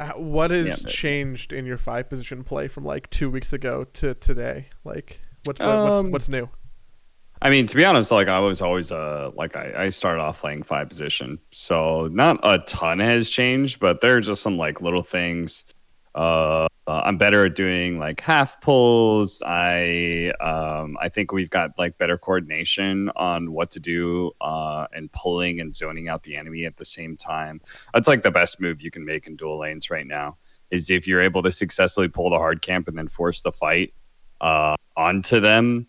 Uh, What has Yeah, changed in your five position play from like two weeks ago to today? Like, what's what, Um, what's, what's new? I mean, to be honest, like I was always uh like I, I started off playing five position, so not a ton has changed, but there are just some like little things. Uh, uh, I'm better at doing like half pulls. I um I think we've got like better coordination on what to do uh and pulling and zoning out the enemy at the same time. That's like the best move you can make in dual lanes right now. Is if you're able to successfully pull the hard camp and then force the fight uh onto them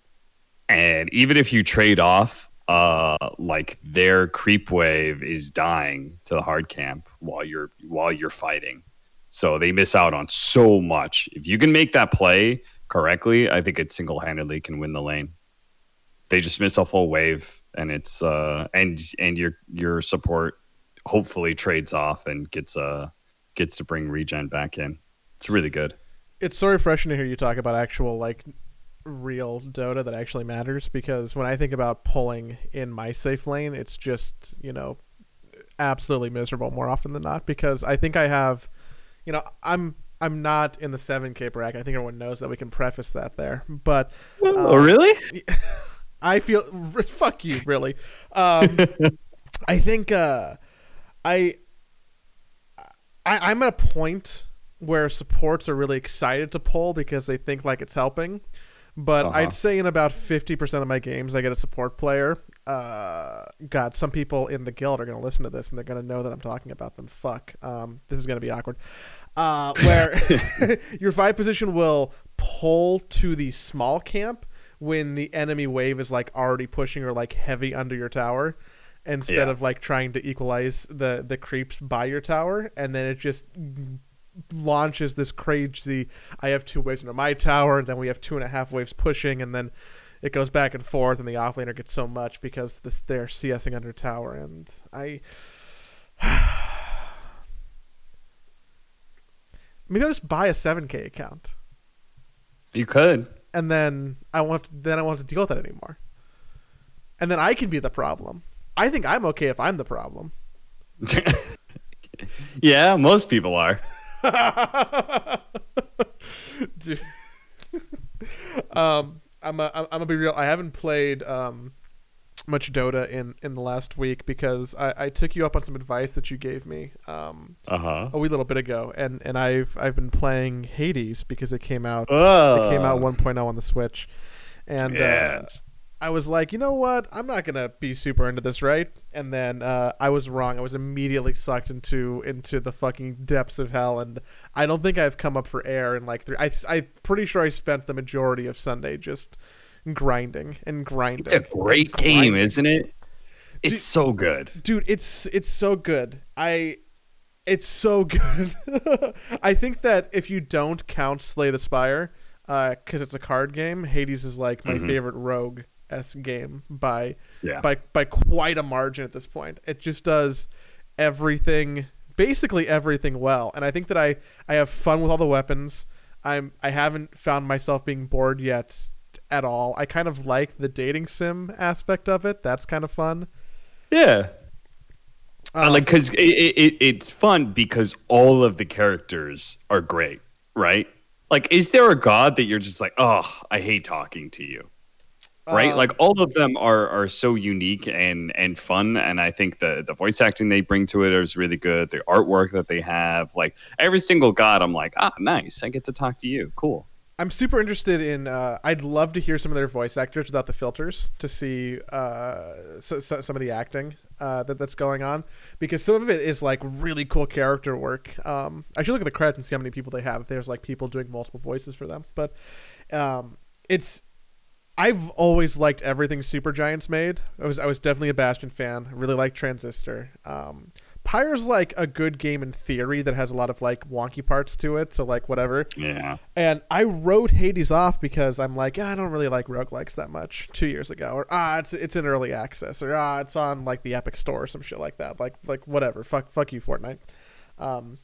and even if you trade off uh like their creep wave is dying to the hard camp while you're while you're fighting so they miss out on so much. If you can make that play correctly i think it single-handedly can win the lane. They just miss a full wave and it's uh and and your your support hopefully trades off and gets uh gets to bring regen back in. It's really good. It's so refreshing to hear you talk about actual like real Dota that actually matters because when I think about pulling in my safe lane, it's just you know absolutely miserable more often than not because I think I have, you know, I'm I'm not in the seven K bracket. I think everyone knows that. We can preface that there, but oh really I feel fuck you really. Um, I think uh, I, I I'm at a point where supports are really excited to pull because they think like it's helping. But Uh-huh. I'd say in about fifty percent of my games, I get a support player. Uh, God, some people in the guild are going to listen to this and they're going to know that I'm talking about them. Fuck, um, this is going to be awkward. Uh, where your five position will pull to the small camp when the enemy wave is like already pushing or like heavy under your tower instead Yeah. of like trying to equalize the the creeps by your tower and then it just launches this crazy i have two waves under my tower then we have two and a half waves pushing and then it goes back and forth and the offlaner gets so much because this they're csing under tower and i maybe i'll just buy a 7k account you could and then I won't have to, then I won't have to deal with that anymore. And then I can be the problem. I think I'm okay if I'm the problem. yeah, most people are. Dude. um, I'm a, I'm gonna be real. I haven't played um much Dota in in the last week because I, I took you up on some advice that you gave me um Uh huh. a wee little bit ago, and and I've I've been playing Hades because it came out Oh, it came out 1.0 on the Switch, and uh, I was like, you know what? I'm not gonna be super into this, right? And then uh, I was wrong. I was immediately sucked into into the fucking depths of hell, and I don't think I've come up for air in like three. I I'm pretty sure I spent the majority of Sunday just grinding and grinding. it's a great game, isn't it? It's Dude- so good. dude. It's it's so good. I. It's so good. I think that if you don't count Slay the Spire, because it's a card game, Hades is like my Mhm. favorite rogue s game by Yeah. by by quite a margin at this point. It just does everything, basically everything well, and I think that I I have fun with all the weapons. I'm I haven't found myself being bored yet at all. I kind of like the dating sim aspect of it. That's kind of fun. yeah. I Um, like because it, it, it's fun because all of the characters are great, right? Like, is there a god that you're just like, oh, I hate talking to you, right? um, like, all of them are are so unique and and fun, and I think the the voice acting they bring to it is really good. The artwork that they have, like every single god, I'm like, ah, nice, I get to talk to you, cool. I'm super interested in. Uh, I'd love to hear some of their voice actors without the filters to see uh, so, so, some of the acting uh, that that's going on because some of it is like really cool character work. Um, I should look at the credits and see how many people they have. If there's like people doing multiple voices for them, but um, it's. I've always liked everything Supergiant's made. I was I was definitely a Bastion fan. I really liked Transistor. Um, Pyre's like a good game in theory that has a lot of like wonky parts to it. So like whatever. Yeah, And I wrote Hades off because I'm like, "Ah, I don't really like roguelikes that much two years ago. Or ah, it's it's in early access, or ah, it's on like the Epic Store or some shit like that. Like like whatever. Fuck fuck you, Fortnite. Um,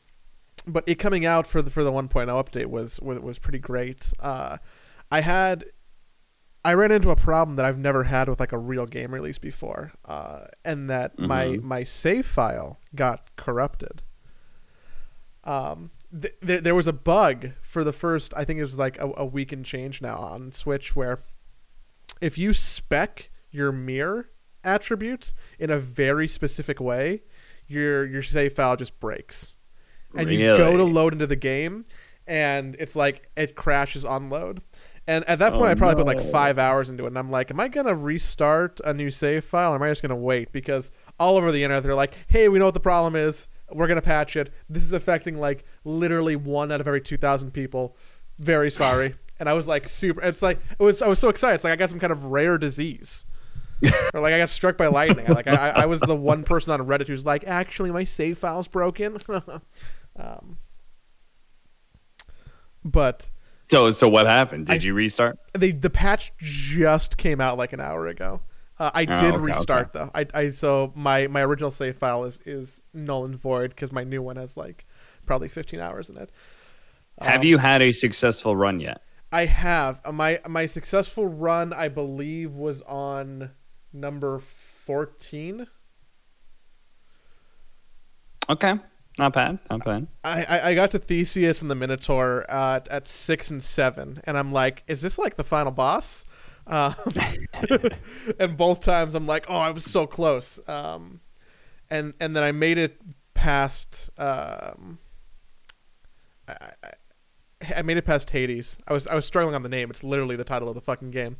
but it coming out for the for the 1.0 update was was, was pretty great. Uh, I had I ran into a problem that I've never had with like a real game release before, uh, and that my Mhm. my save file got corrupted. Um, th- there there was a bug for the first. I think it was like a, a week and change now on Switch where if you spec your mirror attributes in a very specific way, your your save file just breaks, and you go to load into the game, and it's like it crashes on load. And at that point, Oh, I probably put like five hours into it, and I'm like, am I gonna restart a new save file, or am I just gonna wait? Because all over the internet, they're like, hey, we know what the problem is. We're gonna patch it. This is affecting like literally one out of every two thousand people. Very sorry. and I was like super. It's like it was. I was so excited. It's like I got some kind of rare disease. or like I got struck by lightning. Like I, I I was the one person on Reddit who's like, actually, my save file's broken. um, but So so what happened? Did I- you restart? they the patch just came out like an hour ago. Uh, I Oh, did okay, restart though. I, I so my my original save file is is null and void because my new one has like probably 15 hours in it. Have Um, you had a successful run yet? I have Uh, my my successful run. I believe was on number 14. Okay, not bad, not bad. I, I, I got to Theseus and the Minotaur uh, at six and seven, and I'm like, is this like the final boss? Um, and both times I'm like, oh, I was so close. Um, and and then I made it past. Um, I, I, I made it past Hades. I was I was struggling on the name. It's literally the title of the fucking game.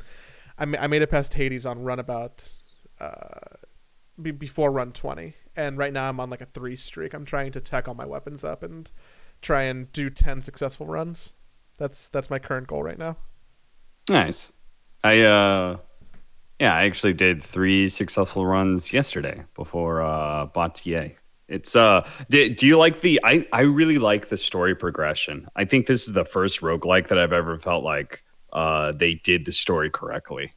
I, ma- I made it past Hades on runabout. Uh, be, before run 20 and right now i'm on like a three streak i'm trying to tech all my weapons up and try and do 10 successful runs that's that's my current goal right now Nice. I uh, yeah, I actually did three successful runs yesterday before uh Batier. It's uh, do, do you like the? I I really like the story progression. I think this is the first roguelike that I've ever felt like uh they did the story correctly.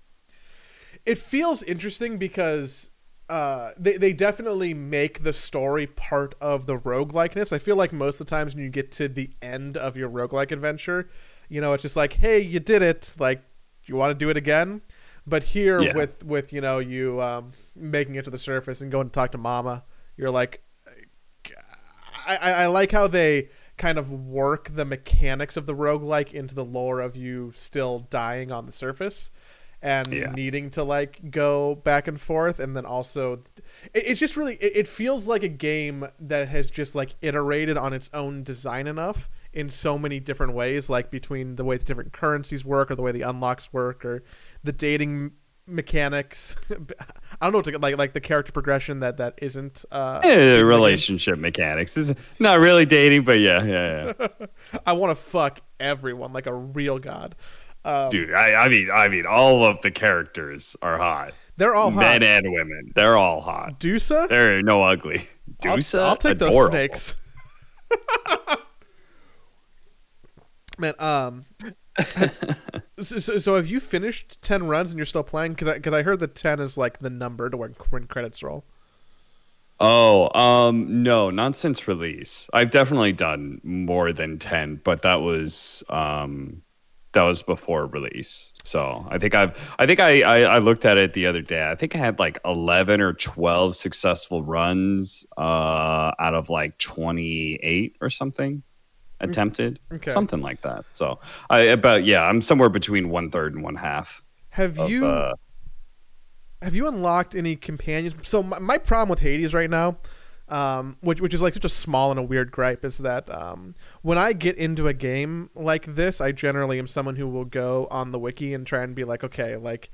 it feels interesting because uh, they, they definitely make the story part of the roguelikeness. I feel like most of the times when you get to the end of your roguelike adventure, you know, it's just like, hey, you did it. Like, you want to do it again? But here, Yeah. with with you know you um, making it to the surface and going to talk to Mama, you're like, I, I, I like how they kind of work the mechanics of the roguelike into the lore of you still dying on the surface and Yeah. needing to like go back and forth and then also it, it's just really it, it feels like a game that has just like iterated on its own design enough in so many different ways like between the way the different currencies work or the way the unlocks work or the dating mechanics i don't know what to like like the character progression that that isn't uh game. relationship mechanics is not really dating, but yeah, yeah, yeah. I want to fuck everyone like a real god. Um, Dude, I, I mean, I mean, all of the characters are hot, they're all men hot. and women. They're all hot. Dusa, There are no ugly. I'll, Dusa, I'll take those snakes. Man, um, so, so, so have you finished ten runs and you're still playing? Because I, cause I heard the ten is like the number to when, when credits roll. Oh, um, no, not since release. I've definitely done more than ten, but that was um, that was before release. So I think I've I think I, I I looked at it the other day. I think I had like eleven or twelve successful runs uh, out of like twenty eight or something attempted, Okay. something like that. So I about yeah, I'm somewhere between one third and one half. Have Of, you uh, have you unlocked any companions? So my, my problem with Hades right now, um, which which is like such a small and a weird gripe, is that um, when I get into a game like this, I generally am someone who will go on the wiki and try and be like, okay, like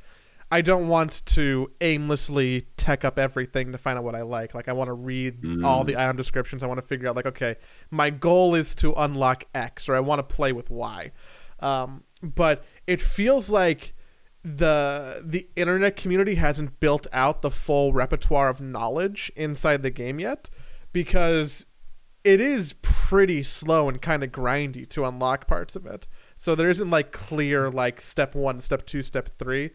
I don't want to aimlessly tech up everything to find out what I like. Like I want to read all the item descriptions. I want to figure out like, okay, my goal is to unlock X, or I want to play with Y. Um, but it feels like the the internet community hasn't built out the full repertoire of knowledge inside the game yet because it is pretty slow and kind of grindy to unlock parts of it. So there isn't like clear like step 1, step 2, step 3.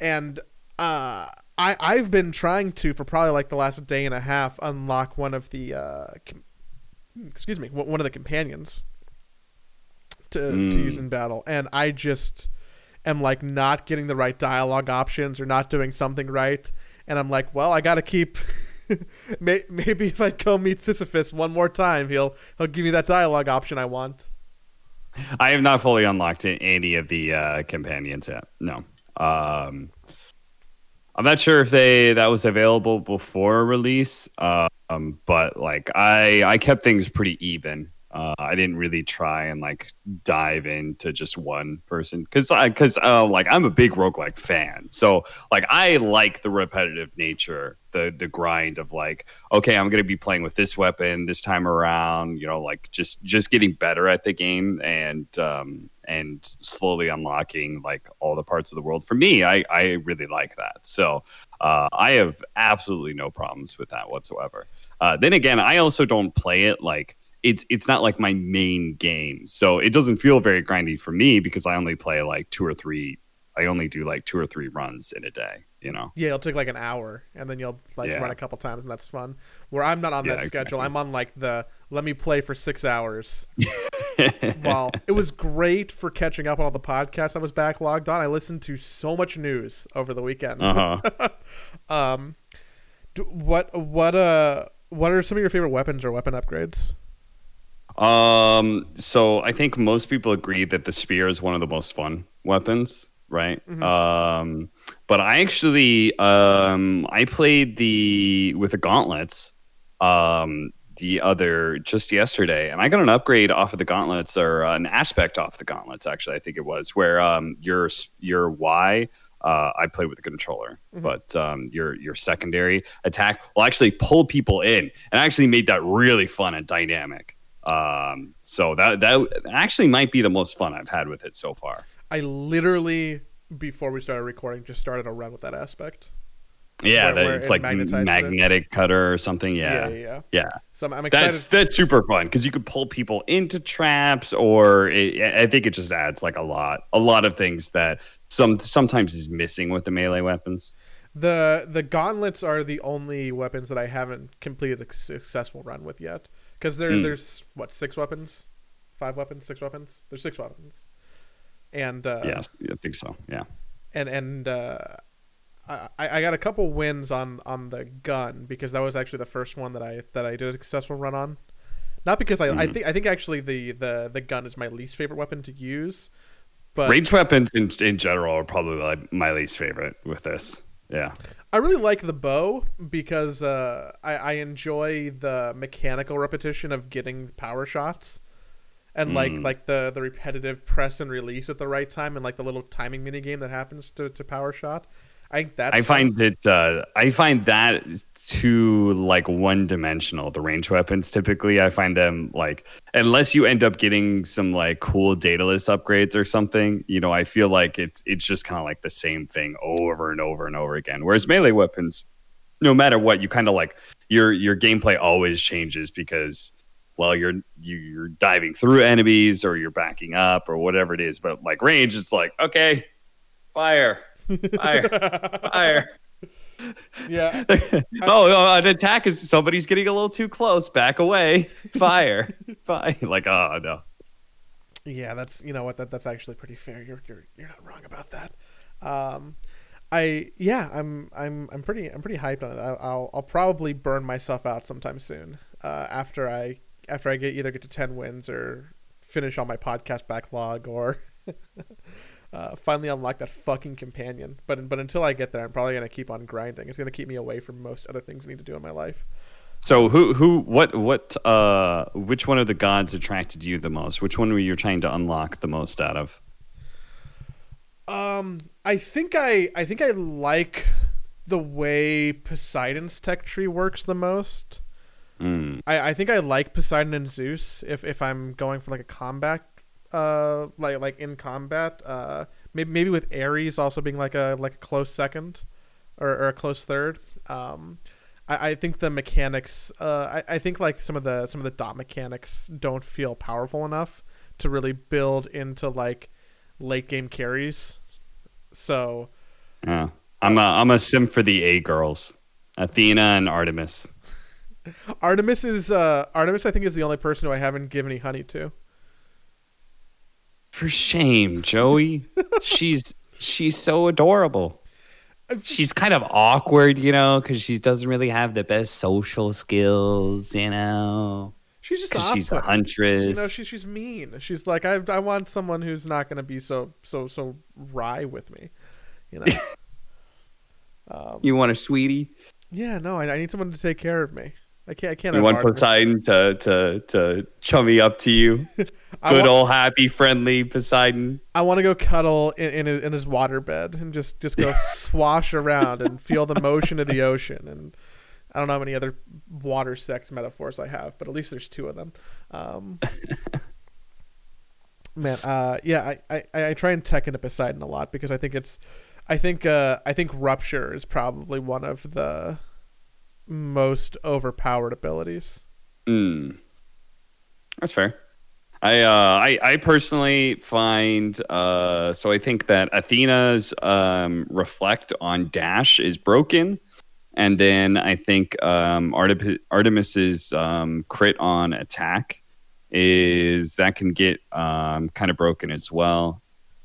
And uh I I've been trying to for probably like the last day and a half unlock one of the uh com- excuse me, one of the companions to to Mm. use in battle and I just am like not getting the right dialogue options or not doing something right and I'm like, well, I got to keep Maybe if I go meet Sisyphus one more time, he'll he'll give me that dialogue option I want. I have not fully unlocked any of the uh, companions yet. No. Um, I'm not sure if they that was available before release. Um, but like I I kept things pretty even. Uh, I didn't really try and like dive into just one person because I because uh, like I'm a big roguelike fan. So like I like the repetitive nature, the the grind of like okay, I'm gonna be playing with this weapon this time around. You know, like just just getting better at the game and um, and slowly unlocking like all the parts of the world. For me, I I really like that. So uh, I have absolutely no problems with that whatsoever. Uh, then again, I also don't play it like it's it's not like my main game, so it doesn't feel very grindy for me because I only play like two or three. I only do like two or three runs in a day. You know. Yeah, it'll take like an hour, and then you'll like Yeah. run a couple times, and that's fun. Where I'm not on Yeah, that schedule. exactly. I'm on like the let me play for six hours. Well, it was great for catching up on all the podcasts I was backlogged on. I listened to so much news over the weekend. Uh huh. Um, d- what what uh what are some of your favorite weapons or weapon upgrades? Um, so I think most people agree that the spear is one of the most fun weapons, right? Um, but I actually um I played the with the gauntlets um the other just yesterday. And I got an upgrade off of the gauntlets or uh, an aspect off the gauntlets actually I think it was where um your your Y uh, I played with the controller, but um, your your secondary attack will actually pull people in, and actually made that really fun and dynamic. Um, so that that actually might be the most fun I've had with it so far. I literally before we started recording just started a run with that aspect. Yeah, Where- that, where it's it like magnetizes it? magnetic cutter or something. Yeah, yeah, yeah. yeah. So I'm, I'm excited. That's that's super fun because you could pull people into traps, or it, I think it just adds like a lot, a lot of things that some sometimes is missing with the melee weapons. The the gauntlets are the only weapons that I haven't completed a successful run with yet. Because there Hmm. there's what six weapons, five weapons, six weapons. There's six weapons, and uh, yes, I think so. Yeah. and and uh, I I got a couple wins on on the gun because that was actually the first one that I that I did a successful run on. Not because I I Mhm. think I think actually the the the gun is my least favorite weapon to use, but Range weapons in, in general are probably like my least favorite with this. Yeah. I really like the bow because uh, I, I enjoy the mechanical repetition of getting power shots, and like Mm. like the the repetitive press and release at the right time, and like the little timing mini game that happens to, to power shot. I that's I fun. find that uh, I find that too like one dimensional. The range weapons typically, I find them like unless you end up getting some like cool Daedalus upgrades or something. You know, I feel like it's it's just kind of like the same thing over and over and over again. Whereas melee weapons, no matter what, you kind of like your your gameplay always changes because well you're you, you're diving through enemies or you're backing up or whatever it is. But like range, it's like okay, fire, fire, fire. yeah. oh, oh, an attack is somebody's getting a little too close. Back away. Fire. Fire. Like, oh no. Yeah, that's you know what that that's actually pretty fair. You're you're you're not wrong about that. Um, I yeah, I'm I'm I'm pretty I'm pretty hyped on it. I, I'll I'll probably burn myself out sometime soon. Uh, after I after I get either get to ten wins or finish all my podcast backlog or uh, finally unlock that fucking companion. But but until I get there, I'm probably gonna keep on grinding. It's gonna keep me away from most other things I need to do in my life. So who who what what uh which one of the gods attracted you the most? Which one were you trying to unlock the most out of? Um, I think I I think I like the way Poseidon's tech tree works the most. Mm. I, I think I like Poseidon and Zeus if, if I'm going for like a combat uh like like in combat uh maybe maybe with Ares also being like a like a close second or, or a close third um I, I think the mechanics uh I, I think like some of the some of the dot mechanics don't feel powerful enough to really build into like late game carries so Yeah. I'm a I'm a sim for the A girls. Athena and Artemis. Artemis is uh Artemis I think is the only person who I haven't given any honey to For shame, Joey. she's she's so adorable. she's kind of awkward, you know, because she doesn't really have the best social skills, you know. She's just 'Cause she's a huntress. You know, she, she's mean. She's like, I, I want someone who's not going to be so so so wry with me. You know. um, you want a sweetie? yeah, no, I, I need someone to take care of me. I can't. I can't. You want Poseidon to to to chummy up to you? Good old happy friendly Poseidon. I want to go cuddle in in his, in his water bed and just just go swash around and feel the motion of the ocean. And I don't know how many other water sex metaphors I have, but at least there's two of them. Um, man, uh, yeah, I, I, I try and tech into Poseidon a lot because I think it's, I think uh, I think Rupture is probably one of the most overpowered abilities. Mm. That's fair. I, uh, I I personally find uh, so I think that Athena's um, reflect on dash is broken, and then I think um, Artep- Artemis's um, crit on attack is that can get um, kind of broken as well.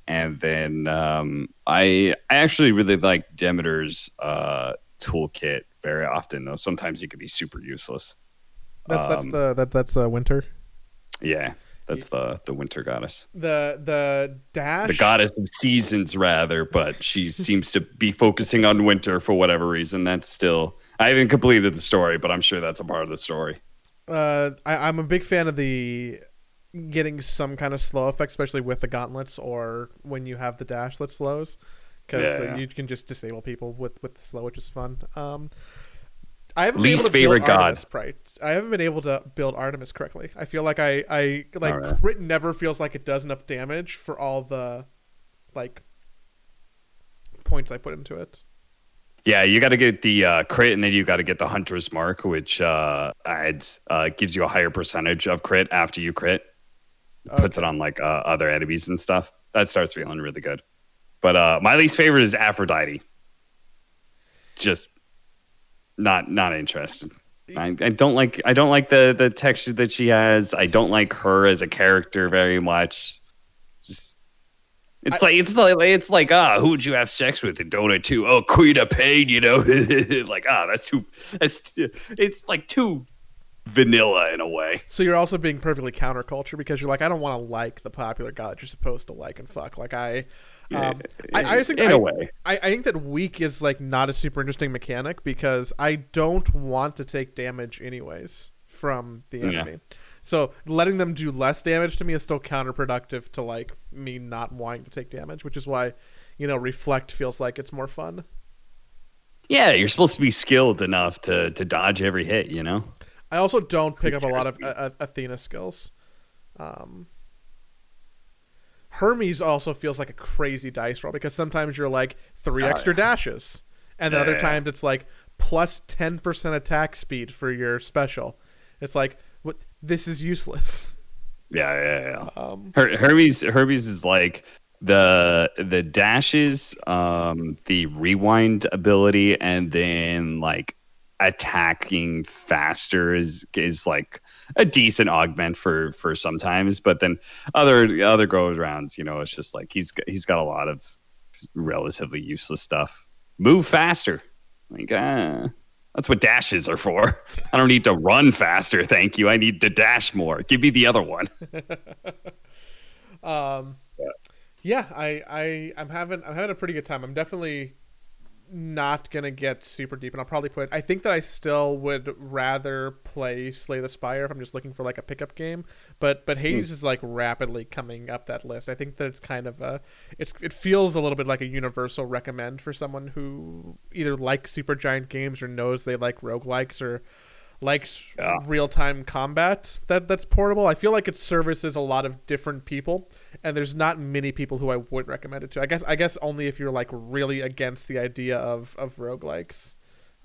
And then um, I I actually really like Demeter's uh, toolkit very often though. Sometimes it can be super useless. That's that's Um, the that that's uh, Winter. Yeah, that's the the winter goddess, The the dash. the goddess of seasons, rather. But she seems to be focusing on winter for whatever reason. That's still I haven't completed the story, but I'm sure that's a part of the story. uh, I, I'm a big fan of the getting some kind of slow effect, especially with the gauntlets or when you have the dash that slows, because Yeah. you can just disable people with with the slow, which is fun. Um, I haven't Least been able to favorite build god. Artemis right. I haven't been able to build Artemis correctly. I feel like I I like Alright. crit never feels like it does enough damage for all the like points I put into it. Yeah, you got to get the uh, crit, and then you got to get the hunter's mark, which uh, adds uh, gives you a higher percentage of crit after you crit. Puts it on like uh, other enemies and stuff. That starts feeling really good. But uh, my least favorite is Aphrodite. Just not not interested. I, I don't like I don't like the the texture that she has. I don't like her as a character very much. Just it's like it's like it's like ah, who would you have sex with in Dota 2? Oh, Queen of Pain, you know? like ah, that's too that's it's like too vanilla in a way. So you're also being perfectly counterculture because you're like, I don't want to like the popular god that you're supposed to like and fuck. Like I, um, I, I think in I, a way. I, I think that weak is like not a super interesting mechanic because I don't want to take damage anyways from the Yeah. enemy. So letting them do less damage to me is still counterproductive to like me not wanting to take damage, which is why, you know, reflect feels like it's more fun. Yeah, you're supposed to be skilled enough to to dodge every hit, you know? I also don't pick up a lot of uh, uh, Athena skills. Um, Hermes also feels like a crazy dice roll because sometimes you're like three Oh, extra dashes, and then Yeah, other yeah. times it's like plus ten percent attack speed for your special. It's like what this is useless. Yeah, yeah, yeah. Um, Her- Hermes Hermes is like the the dashes, um, the rewind ability, and then like attacking faster is is like a decent augment for for sometimes, but then other other goes rounds, you know, it's just like he's he's got a lot of relatively useless stuff. Move faster, like ah. That's what dashes are for. I don't need to run faster, thank you. I need to dash more. Give me the other one. um, yeah, I, I, I'm having, I'm having a pretty good time. I'm definitely not gonna get super deep, and I'll probably put. I think that I still would rather play Slay the Spire if I'm just looking for like a pickup game. But but hmm. Hades is like rapidly coming up that list. I think that it's kind of a, it's it feels a little bit like a universal recommend for someone who either likes Supergiant games or knows they like roguelikes or likes Yeah. real time combat that that's portable. I feel like it services a lot of different people, and there's not many people who I would recommend it to. I guess I guess only if you're like really against the idea of of roguelikes,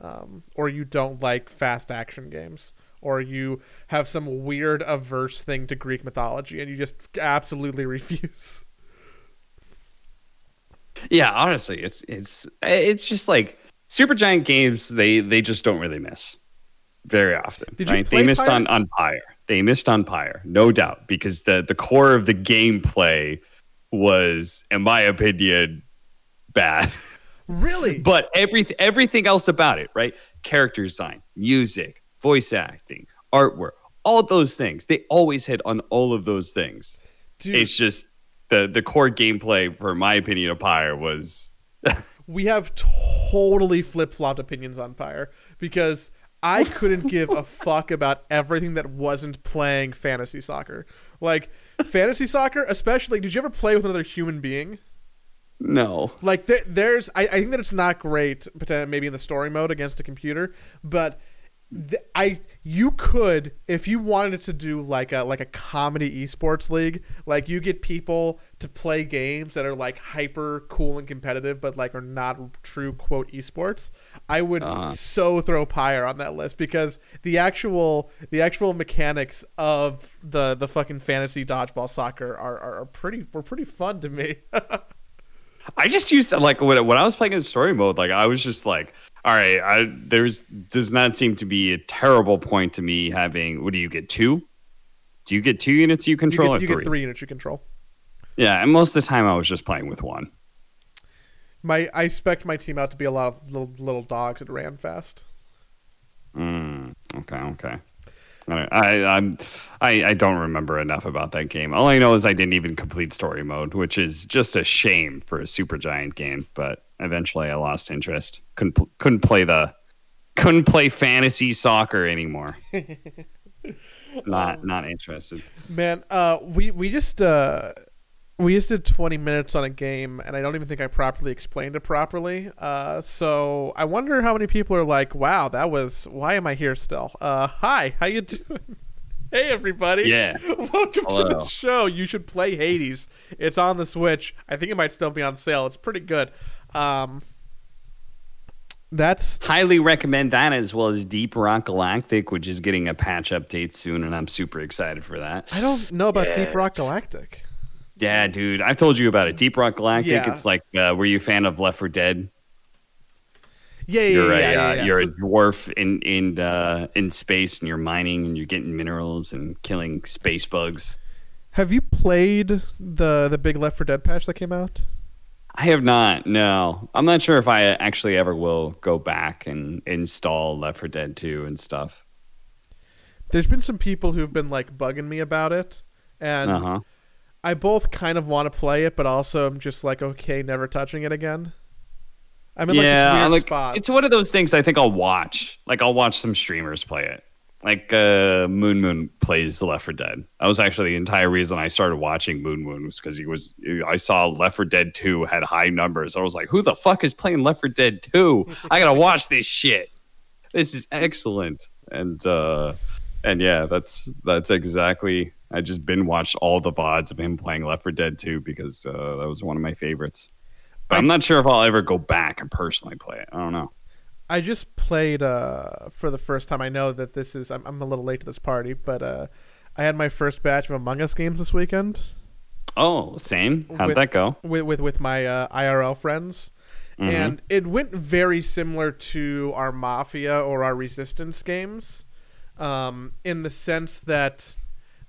um, or you don't like fast action games, or you have some weird averse thing to Greek mythology and you just absolutely refuse. Yeah, honestly, it's it's it's just like Supergiant games. They they just don't really miss very often. Did right? They missed Pyre? on on Pyre. They missed on Pyre, no doubt, because the the core of the gameplay was, in my opinion, bad. Really? But everything everything else about it, right? Character design, music, voice acting, artwork, all those things. They always hit on all of those things. Dude, It's just the the core gameplay, for my opinion, of Pyre was we have totally flip flopped opinions on Pyre because I couldn't give a fuck about everything that wasn't playing fantasy soccer. Like fantasy soccer, especially. Did you ever play with another human being? no. Like th- there's, I, I think that it's not great, poten- uh, maybe in the story mode against a computer, but th- I you could if you wanted to do like a like a comedy esports league, like you get people to play games that are like hyper cool and competitive, but like are not true quote esports. I would Uh-huh. so throw Pyre on that list because the actual the actual mechanics of the the fucking fantasy dodgeball soccer are are, are pretty were pretty fun to me. I just used like when, when I was playing in story mode, like I was just like, all right, I, there's does not seem to be a terrible point to me having. What do you get? Two? Do you get two units you you control? get, or you three? get three units you control. Yeah, and most of the time I was just playing with one. My I expect my team out to be a lot of little, little dogs that ran fast. Mm, okay, okay. I, I'm I, I don't remember enough about that game. All I know is I didn't even complete story mode, which is just a shame for a Supergiant game. But eventually, I lost interest. Couldn't couldn't play the couldn't play fantasy soccer anymore. not not interested. Man, uh, we we just uh, we just did twenty minutes on a game, and I don't even think I properly explained it properly. Uh, so I wonder how many people are like, "Wow, that was why am I here still?" Uh, hi, how you doing? Hey everybody! Yeah. welcome to the show. You should play Hades. It's on the Switch. I think it might still be on sale. It's pretty good. Um, that's Highly recommend that as well as Deep Rock Galactic, which is getting a patch update soon, and I'm super excited for that. I don't know about Deep Rock. Galactic. Yeah, dude, I've told you about it. Deep Rock Galactic. Yeah. It's like, uh, were you a fan of Left 4 Dead? Yeah, yeah, You're yeah, a yeah, uh, yeah. you're So- a dwarf in in uh, in space, and you're mining, and you're getting minerals and killing space bugs. Have you played the the big Left 4 Dead patch that came out? I have not. No, I'm not sure if I actually ever will go back and install Left 4 Dead 2 and stuff. There's been some people who've been like bugging me about it, and Uh huh. I both kind of want to play it, but also I'm just like, okay, never touching it again. I'm in yeah, weird like spot. it's one of those things. I think I'll watch. Like I'll watch some streamers play it. Like uh, Moon Moon plays Left 4 Dead. That was actually the entire reason I started watching Moon Moon was because he was. I saw Left 4 Dead 2 had high numbers. I was like, who the fuck is playing Left 4 Dead 2? I gotta watch this shit. This is excellent. And uh, and yeah, that's that's exactly. I just been watched all the vods of him playing Left 4 Dead 2 because uh, that was one of my favorites. But I'm not sure if I'll ever go back and personally play it. I don't know. I just played uh, for the first time. I know that this is. I'm, I'm a little late to this party, but uh, I had my first batch of Among Us games this weekend Oh, same. How'd With- that go? with with, with my uh, IRL friends. Mhm. and it went very similar to our mafia or our resistance games um, in the sense that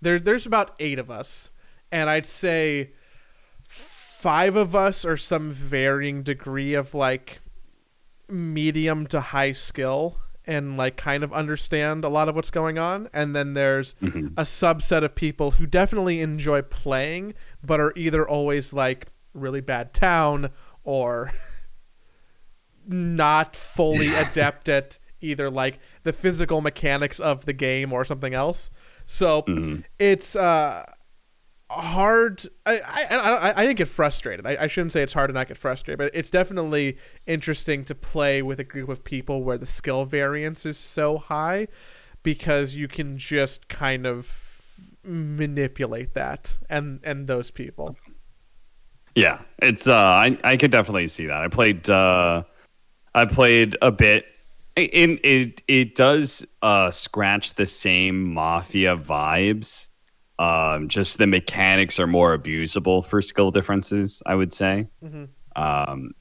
there there's about eight of us and i'd say five of us are some varying degree of like medium to high skill and like kind of understand a lot of what's going on and then there's Mhm. a subset of people who definitely enjoy playing but are either always like really bad town or not fully adept at either like the physical mechanics of the game or something else so Mhm. it's uh hard I, I I I didn't get frustrated I, I shouldn't say it's hard to not get frustrated but it's definitely interesting to play with a group of people where the skill variance is so high because you can just kind of manipulate that and and those people Yeah, it's. Uh, I I could definitely see that. I played. Uh, I played a bit. In it, it does uh, scratch the same mafia vibes. Um, just the mechanics are more abusable for skill differences. I would say. Mhm. Um,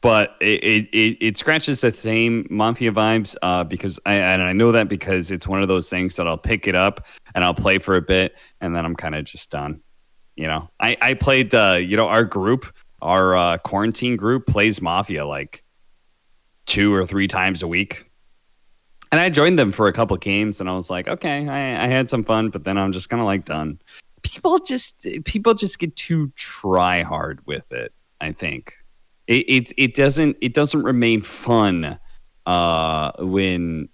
but it, it, it, it scratches the same mafia vibes uh, because I and I know that because it's one of those things that I'll pick it up and I'll play for a bit and then I'm kind of just done. You know, I I played uh, you know our group our uh, quarantine group plays Mafia like two or three times a week. And I joined them for a couple games, and I was like, okay, I, I had some fun, but then I'm just kind of like done. People just people just get too try hard with it. I think it it, it doesn't it doesn't remain fun uh, when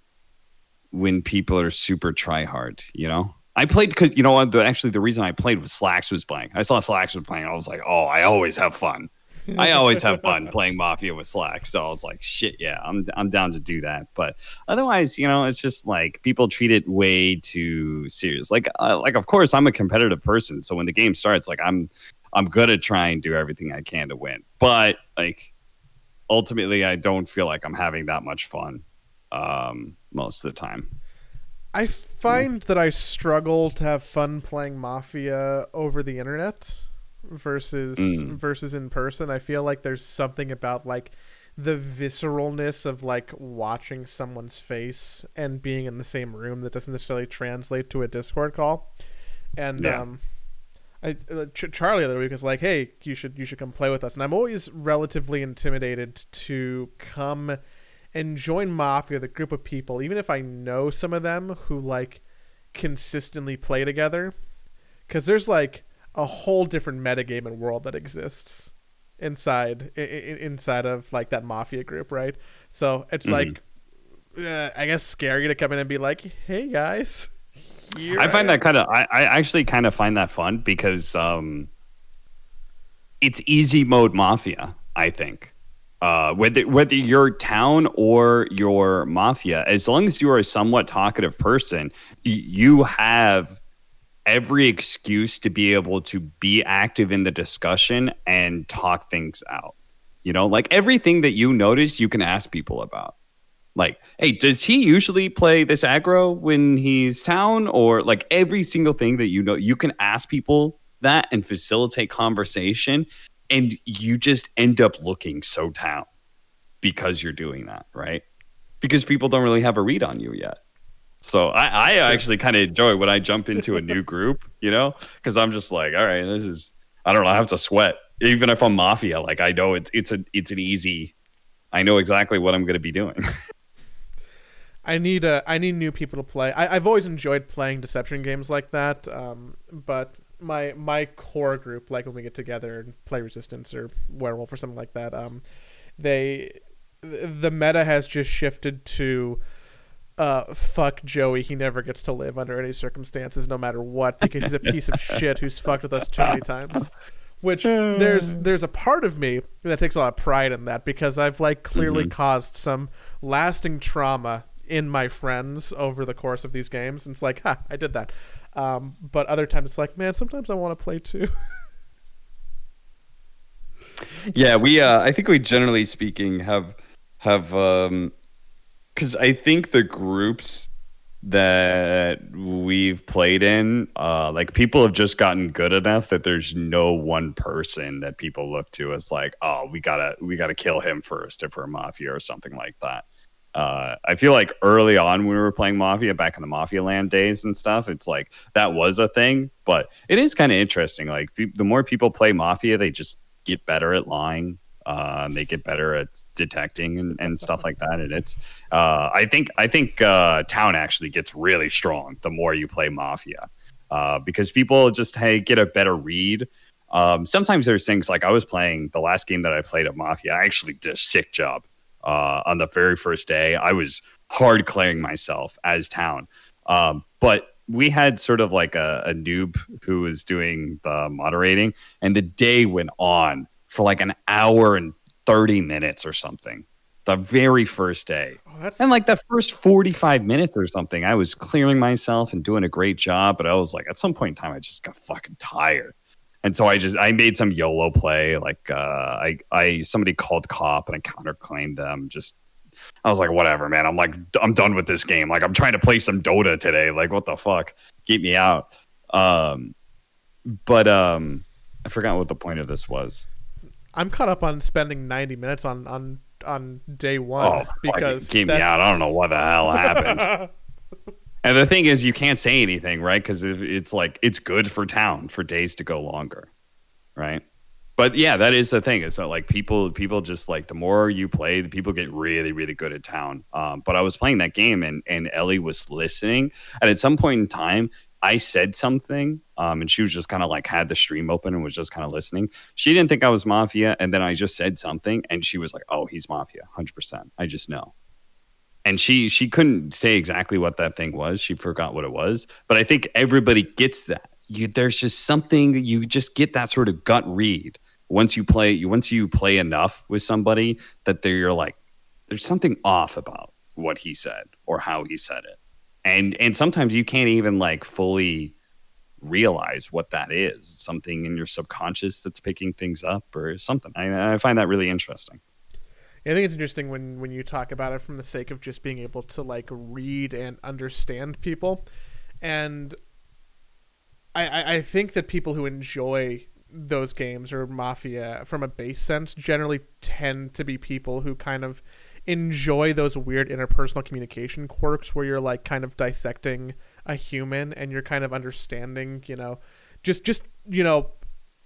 when people are super try hard. You know, I played because you know what? The, actually, the reason I played with Slacks was playing. I saw Slacks was playing. I was like, oh, I always have fun. I always have fun playing Mafia with Slack. So I was like, shit, yeah, I'm I'm down to do that. But otherwise, you know, it's just like people treat it way too serious. Like uh, like of course I'm a competitive person, so when the game starts, like I'm I'm gonna try and do everything I can to win. But like ultimately, I don't feel like I'm having that much fun um, most of the time. I find that I struggle to have fun playing Mafia over the internet versus mm. versus in person. I feel like there's something about like the visceralness of like watching someone's face and being in the same room that doesn't necessarily translate to a Discord call. And yeah. um I, uh, Ch- Charlie the other week was like, "Hey, you should you should come play with us." And I'm always relatively intimidated to come and join Mafia, the group of people, even if I know some of them who like consistently play together, because there's like a whole different metagame and world that exists inside I- inside of like that mafia group, right? So it's mm-hmm. like uh, I guess scary to come in and be like, "Hey guys." I find I that kind of I, I actually kind of find that fun because um it's easy mode mafia, I think. Uh, whether whether you're town or your mafia, as long as you are a somewhat talkative person, y- you have every excuse to be able to be active in the discussion and talk things out. You know, like everything that you notice, you can ask people about. Like, hey, does he usually play this aggro when he's town? Or like every single thing that you know, you can ask people that and facilitate conversation. And you just end up looking so town because you're doing that, right? Because people don't really have a read on you yet. So I, I actually kind of enjoy when I jump into a new group, you know, because I'm just like, all right, this is I don't know, I have to sweat. Even if I'm mafia, like I know it's it's a it's an easy. I know exactly what I'm going to be doing. I need a I need new people to play. I, have always enjoyed playing deception games like that, um, but my my core group, like when we get together and play Resistance or Werewolf or something like that, um, they the meta has just shifted to uh, fuck Joey. He never gets to live under any circumstances, no matter what, because he's a piece of shit who's fucked with us too many times. Which there's there's a part of me that takes a lot of pride in that because I've like clearly mm-hmm. caused some lasting trauma in my friends over the course of these games. And it's like, ha, I did that. Um, but other times it's like, man, sometimes I want to play too. yeah, we. Uh, I think we generally speaking have have um, because I think the groups that we've played in, uh, like people have just gotten good enough that there's no one person that people look to as like, oh, we gotta we gotta kill him first if we're mafia or something like that. Uh, I feel like early on when we were playing Mafia back in the Mafia Land days and stuff, it's like that was a thing. But it is kind of interesting. Like the more people play Mafia, they just get better at lying uh, they get better at detecting and, and stuff like that. And it's, uh, I think, I think uh, Town actually gets really strong the more you play Mafia, uh, because people just hey get a better read. Um, sometimes there's things like I was playing the last game that I played at Mafia. I actually did a sick job uh, on the very first day. I was hard clearing myself as Town, um, but we had sort of like a, a noob who was doing the moderating, and the day went on for like an hour and 30 minutes or something the very first day. Oh, and like the first 45 minutes or something, I was clearing myself and doing a great job. But I was like, at some point in time, I just got fucking tired. And so I just I made some YOLO play. Like uh, I I somebody called cop and I counterclaimed them. Just I was like, whatever, man. I'm like I'm done with this game. Like I'm trying to play some Dota today. Like what the fuck? Get me out. Um, but um, I forgot what the point of this was. I'm caught up on spending 90 minutes on on on day one oh, because keep me out. I don't know what the hell happened. and the thing is, you can't say anything, right? Because it's like it's good for town for days to go longer, right? but yeah, that is the thing. Is that like people people just like the more you play, the people get really really good at town. Um, but I was playing that game and and Ellie was listening, and at some point in time, I said something, um, and she was just kind of like had the stream open and was just kind of listening. She didn't think I was Mafia, and then I just said something, and she was like, "Oh, he's Mafia, hundred percent. I just know." And she she couldn't say exactly what that thing was. She forgot what it was, but I think everybody gets that. You, there's just something you just get that sort of gut read once you play you once you play enough with somebody that they're like there's something off about what he said or how he said it and and sometimes you can't even like fully realize what that is. It's something in your subconscious that's picking things up or something. I, I find that really interesting. I think it's interesting when when you talk about it from the sake of just being able to like read and understand people, and I I, I think that people who enjoy those games or mafia from a base sense generally tend to be people who kind of enjoy those weird interpersonal communication quirks where you're like kind of dissecting a human and you're kind of understanding you know just just you know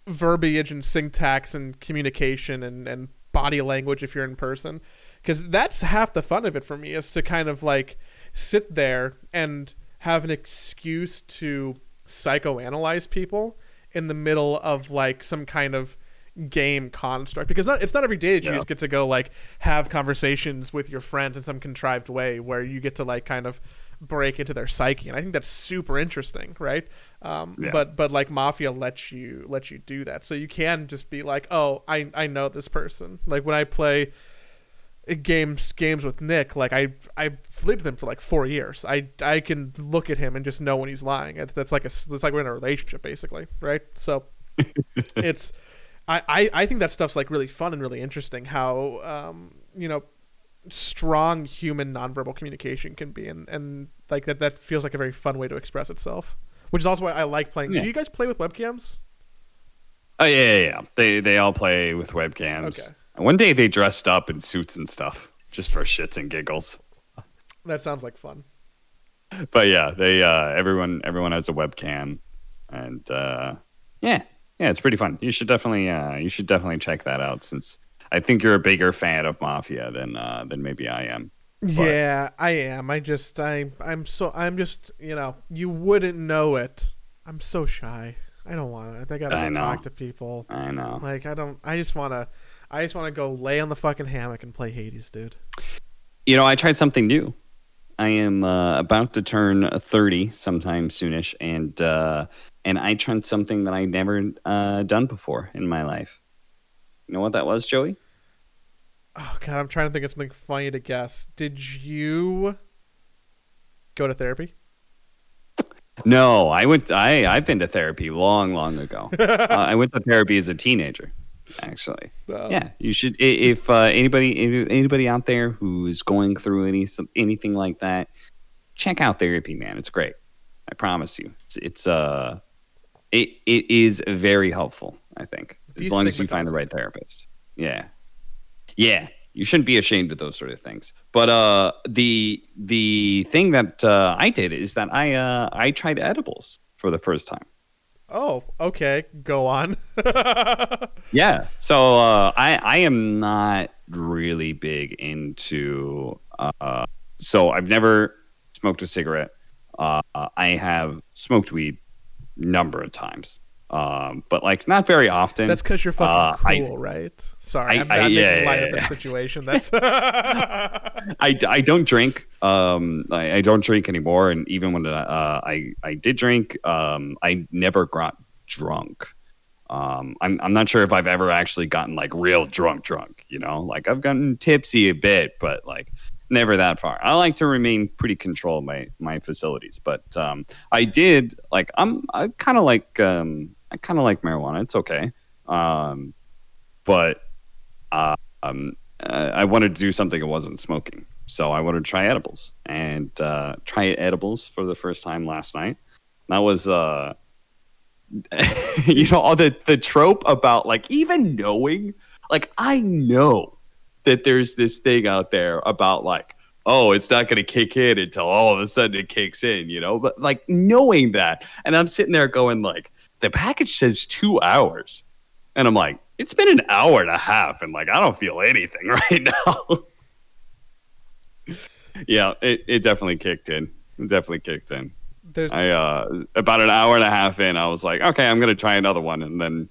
verbiage and syntax and communication and and body language if you're in person. Because that's half the fun of it for me is to kind of like sit there and have an excuse to psychoanalyze people in the middle of like some kind of game construct because not, it's not every day that you yeah. just get to go like have conversations with your friends in some contrived way where you get to like kind of break into their psyche and i think that's super interesting right um, yeah. but but like mafia lets you lets you do that so you can just be like oh i i know this person like when i play games games with Nick, like I I lived with him for like four years. I I can look at him and just know when he's lying. That's like a it's like we're in a relationship basically, right? So it's I, I I think that stuff's like really fun and really interesting. How um you know strong human nonverbal communication can be, and and like that that feels like a very fun way to express itself. Which is also why I like playing. Yeah. Do you guys play with webcams? Oh yeah, yeah, yeah. They they all play with webcams. Okay. One day they dressed up in suits and stuff just for shits and giggles. That sounds like fun. But yeah, they uh, everyone everyone has a webcam, and uh, yeah, yeah, it's pretty fun. You should definitely uh, you should definitely check that out since I think you're a bigger fan of Mafia than uh, than maybe I am. But. Yeah, I am. I just I I'm so I'm just you know you wouldn't know it. I'm so shy. I don't want to. I gotta talk to people. I know. Like I don't. I just want to I just want to go lay on the fucking hammock and play Hades, dude. You know, I tried something new. I am uh, about to turn 30 sometime soonish, and uh, and I tried something that I never uh, done before in my life. You know what that was, Joey? Oh god, I'm trying to think of something funny to guess. Did you go to therapy? No, I went. I I've been to therapy long, long ago. uh, I went to therapy as a teenager actually. Um, yeah, you should. If uh, anybody anybody out there who is going through any anything like that, check out therapy, man. It's great. I promise you. It's it's uh, it it is very helpful. I think as long as you find the right therapist. Yeah, yeah. You shouldn't be ashamed of those sort of things. But uh, the the thing that uh, I did is that I uh, I tried edibles for the first time. Oh, okay. Go on. yeah. So uh, I I am not really big into. Uh, so I've never smoked a cigarette. Uh, I have smoked weed number of times um, but like not very often. That's because you're fucking uh, cool, I, right? Sorry, I, am not I, yeah, making light yeah, of the situation. That's I, I don't drink. Um, I, I, don't drink anymore, and even when uh, I I did drink, um, I never got drunk. Um, I'm I'm not sure if I've ever actually gotten like real drunk, drunk. You know, like I've gotten tipsy a bit, but like never that far. I like to remain pretty control my my facilities, but um, I did like I'm I kind of like um, I kind of like marijuana. It's okay. Um, but uh, um, I wanted to do something that wasn't smoking. So I wanted to try edibles and uh, try edibles for the first time last night. That was, uh, you know, all the, the trope about like even knowing, like, I know that there's this thing out there about like, oh, it's not going to kick in until all of a sudden it kicks in, you know, but like knowing that. And I'm sitting there going, like, the package says two hours. And I'm like, it's been an hour and a half, and like I don't feel anything right now. yeah, it, it definitely kicked in. It definitely kicked in. There's I uh about an hour and a half in, I was like, okay, I'm gonna try another one, and then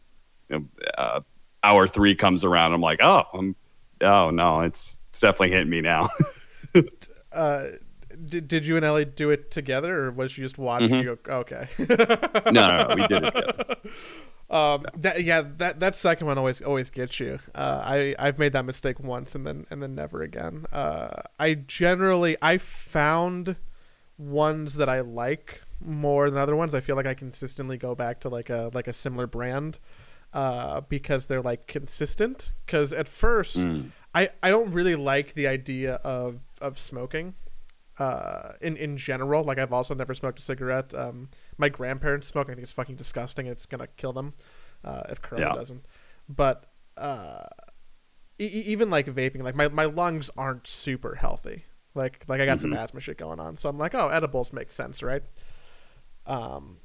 you know, uh, hour three comes around. I'm like, oh, I'm, oh no, it's, it's definitely hitting me now. uh, did, did you and Ellie do it together, or was she just watching? Mm-hmm. You go, okay. no, no, no, we did it together. Um, that yeah, that that second one always always gets you. Uh, I I've made that mistake once and then and then never again. Uh, I generally I found ones that I like more than other ones. I feel like I consistently go back to like a like a similar brand uh, because they're like consistent. Because at first, mm. I I don't really like the idea of of smoking. Uh, in in general, like I've also never smoked a cigarette. Um, my grandparents smoke. I think it's fucking disgusting. It's gonna kill them uh, if Corona yeah. doesn't. But uh, e- even like vaping, like my, my lungs aren't super healthy. Like like I got mm-hmm. some asthma shit going on, so I'm like, oh, edibles make sense, right? Um,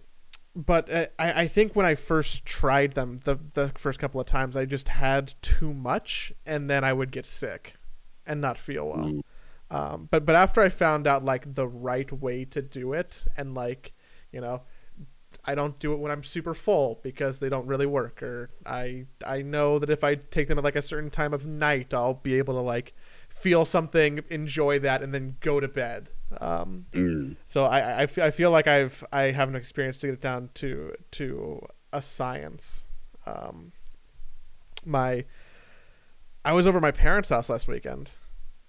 but uh, I, I think when I first tried them, the the first couple of times, I just had too much, and then I would get sick, and not feel well. Mm. Um, but but after I found out like the right way to do it, and like you know, I don't do it when I'm super full because they don't really work, or I I know that if I take them at like a certain time of night, I'll be able to like feel something, enjoy that, and then go to bed. Um, mm. So I, I, I feel like I've I have an experience to get it down to to a science. Um, my I was over my parents' house last weekend,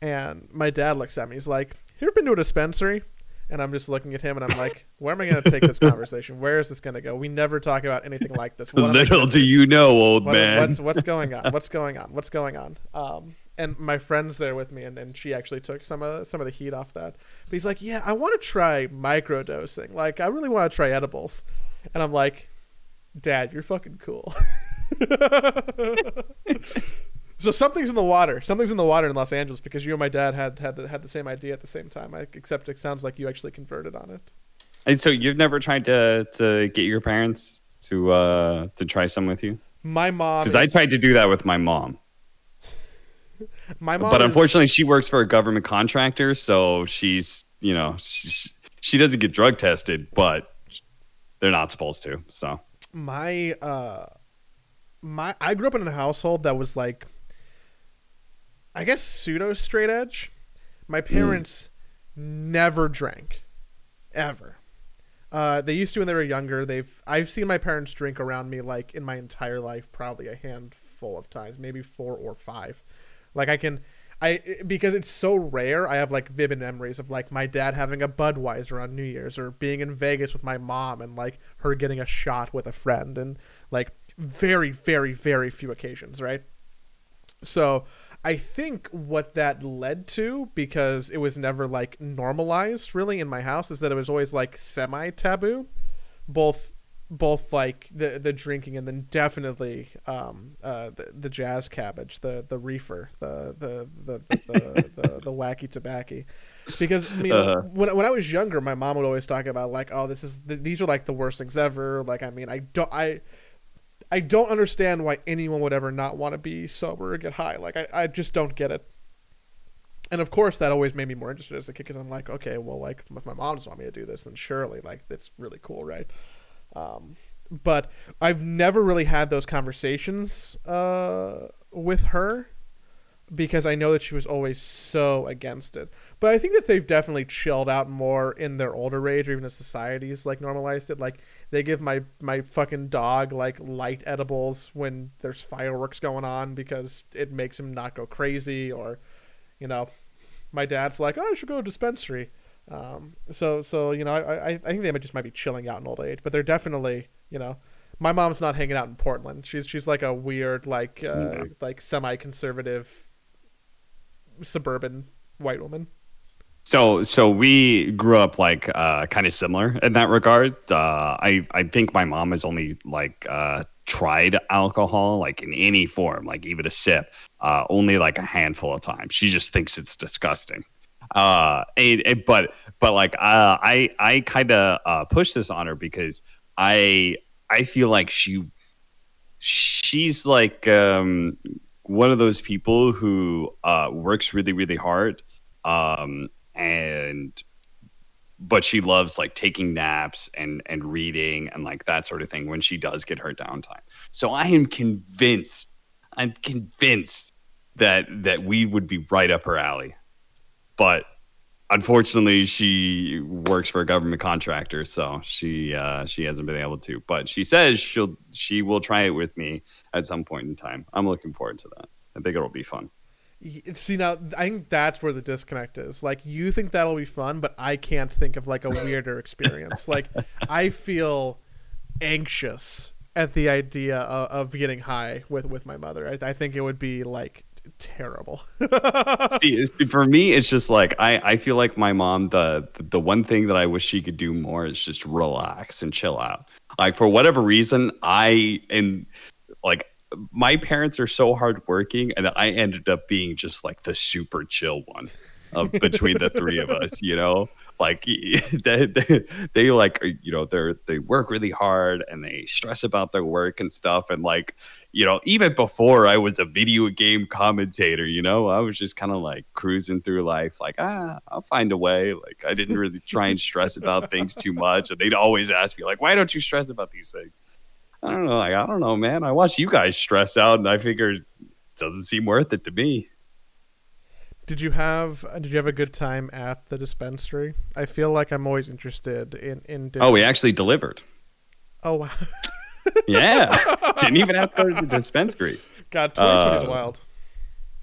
and my dad looks at me. He's like, "You ever been to a dispensary?" And I'm just looking at him, and I'm like, "Where am I going to take this conversation? Where is this going to go? We never talk about anything like this." What Little do you know, old what, man. What's, what's going on? What's going on? What's going on? Um, and my friend's there with me, and, and she actually took some of some of the heat off that. But he's like, "Yeah, I want to try microdosing. Like, I really want to try edibles." And I'm like, "Dad, you're fucking cool." so something's in the water. Something's in the water in Los Angeles because you and my dad had had the, had the same idea at the same time. I, except it sounds like you actually converted on it. And so you've never tried to to get your parents to uh to try some with you? My mom. Because I tried to do that with my mom. My mom, but unfortunately, she works for a government contractor, so she's you know she, she doesn't get drug tested, but they're not supposed to. So my uh my I grew up in a household that was like I guess pseudo straight edge. My hmm. parents mm. never drank, ever. Uh, they used to when they were younger. They've I've seen my parents drink around me like in my entire life, probably a handful of times, maybe four or five. Like I can, I because it's so rare. I have like vivid memories of like my dad having a Budweiser on New Year's, or being in Vegas with my mom and like her getting a shot with a friend, and like very, very, very few occasions, right? So I think what that led to, because it was never like normalized really in my house, is that it was always like semi taboo, both both like the the drinking and then definitely um uh the, the jazz cabbage the the reefer the the the the, the, the, wacky tobacco. Because I mean uh-huh. when when I was younger my mom would always talk about like oh this is these are like the worst things ever. Like I mean I don't I I don't understand why anyone would ever not want to be sober or get high. Like I, I just don't get it. And of course that always made me more interested as a kid because I'm like okay well like if my mom doesn't want me to do this then surely like that's really cool right um, but I've never really had those conversations uh, with her because I know that she was always so against it. But I think that they've definitely chilled out more in their older age, or even as societies like normalized it. Like they give my my fucking dog like light edibles when there's fireworks going on because it makes him not go crazy, or you know, my dad's like, oh, I should go to dispensary. Um, so so you know, I, I I think they might just might be chilling out in old age, but they're definitely you know. My mom's not hanging out in Portland. She's she's like a weird like uh, yeah. like semi conservative suburban white woman. So, so we grew up like uh, kind of similar in that regard. Uh, I I think my mom has only like uh, tried alcohol like in any form, like even a sip, uh, only like a handful of times. She just thinks it's disgusting. Uh, but but like uh, I I kind of uh, push this on her because I I feel like she she's like um, one of those people who uh, works really, really hard, um, and but she loves like taking naps and and reading and like that sort of thing when she does get her downtime. So I am convinced, I'm convinced that that we would be right up her alley. But unfortunately she works for a government contractor so she uh, she hasn't been able to. But she says she'll she will try it with me at some point in time. I'm looking forward to that. I think it'll be fun. See now i think that's where the disconnect is. Like you think that'll be fun but i can't think of like a weirder experience. Like i feel anxious at the idea of, of getting high with with my mother. I, I think it would be like terrible. See, for me, it's just like I, I feel like my mom. The the one thing that I wish she could do more is just relax and chill out. Like for whatever reason, I and like my parents are so hardworking, and I ended up being just like the super chill one of between the three of us. You know, like they, they, they like you know they're they work really hard and they stress about their work and stuff and like you know even before i was a video game commentator you know i was just kind of like cruising through life like ah i'll find a way like i didn't really try and stress about things too much and they'd always ask me like why don't you stress about these things i don't know like i don't know man i watch you guys stress out and i figured it doesn't seem worth it to me did you have Did you have a good time at the dispensary? I feel like I'm always interested in in. Oh, we actually delivered. Oh wow. yeah, didn't even have to go to the dispensary. God, 2020 is uh, wild.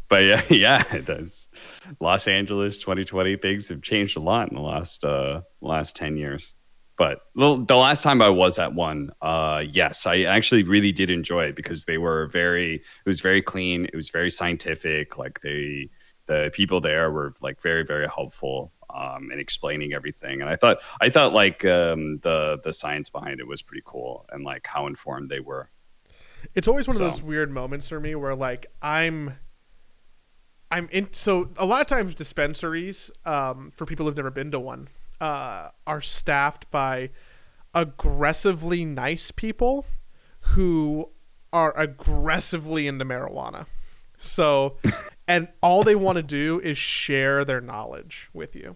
But yeah, yeah, it does. Los Angeles 2020 things have changed a lot in the last uh last 10 years. But the, the last time I was at one, uh, yes, I actually really did enjoy it because they were very. It was very clean. It was very scientific. Like they the people there were like very very helpful um, in explaining everything and i thought i thought like um, the the science behind it was pretty cool and like how informed they were it's always one so. of those weird moments for me where like i'm i'm in so a lot of times dispensaries um, for people who've never been to one uh, are staffed by aggressively nice people who are aggressively into marijuana so and all they want to do is share their knowledge with you.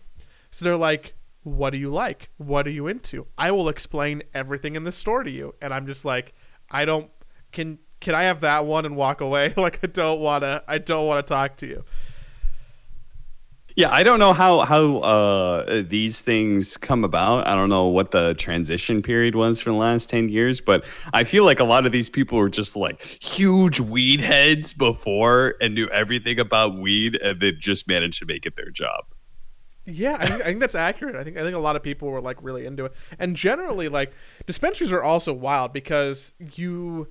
So they're like, "What do you like? What are you into? I will explain everything in the store to you." And I'm just like, "I don't can can I have that one and walk away? like I don't want to I don't want to talk to you." Yeah, I don't know how how uh, these things come about. I don't know what the transition period was for the last ten years, but I feel like a lot of these people were just like huge weed heads before and knew everything about weed, and they just managed to make it their job. Yeah, I think, I think that's accurate. I think I think a lot of people were like really into it, and generally, like dispensaries are also wild because you.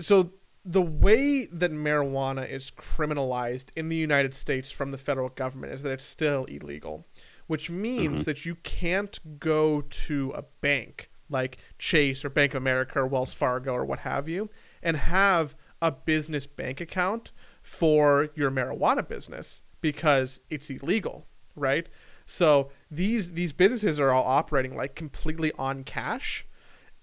So the way that marijuana is criminalized in the United States from the federal government is that it's still illegal, which means mm-hmm. that you can't go to a bank like Chase or Bank of America or Wells Fargo or what have you and have a business bank account for your marijuana business because it's illegal, right? So these these businesses are all operating like completely on cash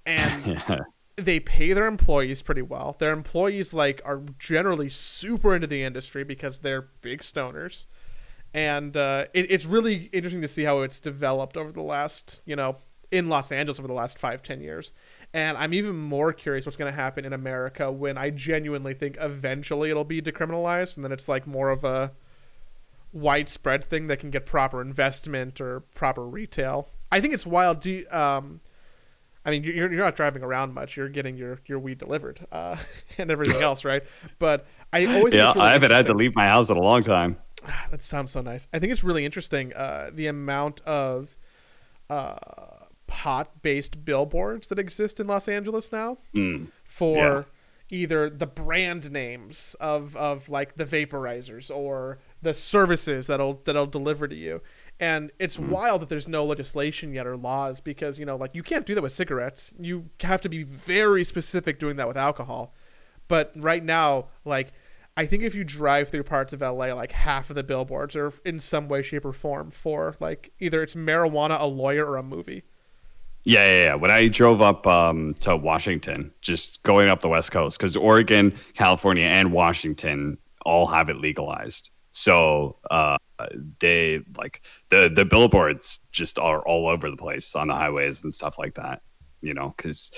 and they pay their employees pretty well. Their employees like are generally super into the industry because they're big stoners, and uh, it, it's really interesting to see how it's developed over the last you know in Los Angeles over the last five ten years. And I'm even more curious what's going to happen in America when I genuinely think eventually it'll be decriminalized, and then it's like more of a widespread thing that can get proper investment or proper retail. I think it's wild. Do you, um, I mean, you're, you're not driving around much. You're getting your, your weed delivered uh, and everything else, right? But I always yeah, really I haven't had to leave my house in a long time. That sounds so nice. I think it's really interesting uh, the amount of uh, pot based billboards that exist in Los Angeles now mm. for yeah. either the brand names of, of like the vaporizers or the services that'll that'll deliver to you and it's mm. wild that there's no legislation yet or laws because, you know, like you can't do that with cigarettes. You have to be very specific doing that with alcohol. But right now, like, I think if you drive through parts of LA, like half of the billboards are in some way, shape, or form for like either it's marijuana, a lawyer, or a movie. Yeah, yeah, yeah. When I drove up um, to Washington, just going up the West Coast, because Oregon, California, and Washington all have it legalized. So uh, they like the the billboards just are all over the place on the highways and stuff like that. You know, because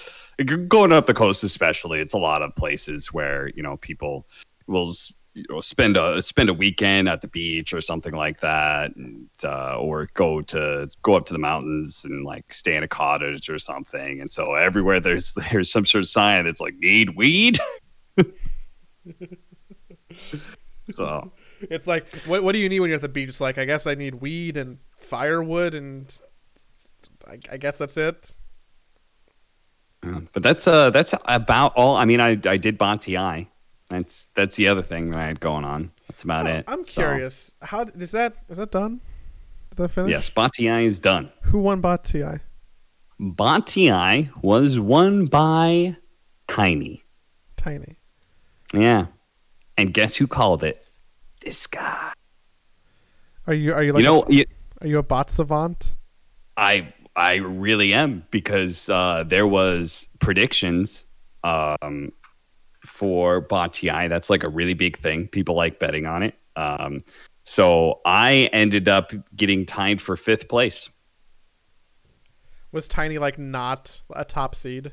going up the coast, especially, it's a lot of places where you know people will you know, spend a spend a weekend at the beach or something like that, and, uh, or go to go up to the mountains and like stay in a cottage or something. And so everywhere there's there's some sort of sign that's like need weed. so it's like what what do you need when you're at the beach? It's like I guess I need weed and firewood and I, I guess that's it. but that's uh that's about all. I mean, I I did Bonti. That's that's the other thing that I had going on. That's about Oh, it. I'm So, curious. How is that? Is that done? Did that finish? yes, Bonti is done. Who won Bot Ti? Bonti was won by Tiny. Tiny. Yeah, and guess who called it? This guy. Are you are you like you know, you, are you a bot savant? I I really am because uh, there was predictions um, for Bati. That's like a really big thing. People like betting on it. Um, so I ended up getting tied for fifth place. Was Tiny like not a top seed?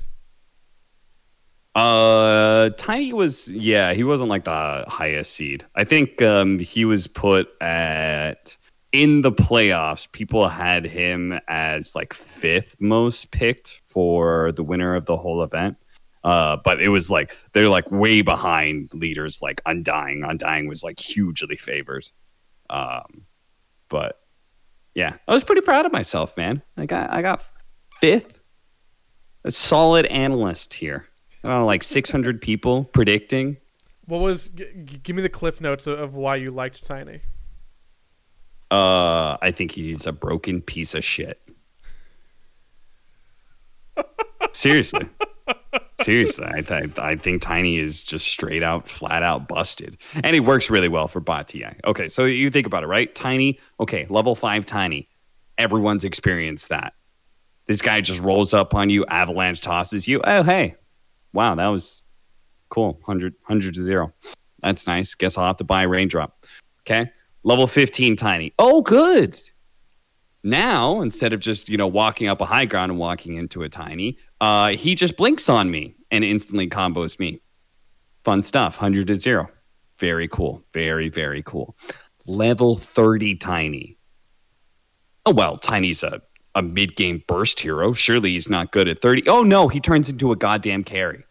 Uh, Tiny was yeah, he wasn't like the highest seed. I think um, he was put at in the playoffs. People had him as like fifth most picked for the winner of the whole event. Uh, but it was like they're like way behind leaders like Undying. Undying was like hugely favored. Um, but yeah, I was pretty proud of myself, man. I got I got fifth. A solid analyst here. I don't know, like 600 people predicting. What was? G- g- give me the cliff notes of, of why you liked Tiny. Uh, I think he's a broken piece of shit. Seriously. Seriously, I, th- I think Tiny is just straight out, flat out busted. And he works really well for Bot TI. Okay, so you think about it, right? Tiny, okay, level five Tiny. Everyone's experienced that. This guy just rolls up on you, avalanche tosses you. Oh, hey, wow, that was cool. 100, 100 to zero. That's nice. Guess I'll have to buy a raindrop. Okay. Level 15 tiny. Oh, good. Now, instead of just, you know, walking up a high ground and walking into a tiny, uh, he just blinks on me and instantly combos me. Fun stuff. 100 to zero. Very cool. Very, very cool. Level 30 tiny. Oh, well, Tiny's a, a mid game burst hero. Surely he's not good at 30. Oh, no, he turns into a goddamn carry.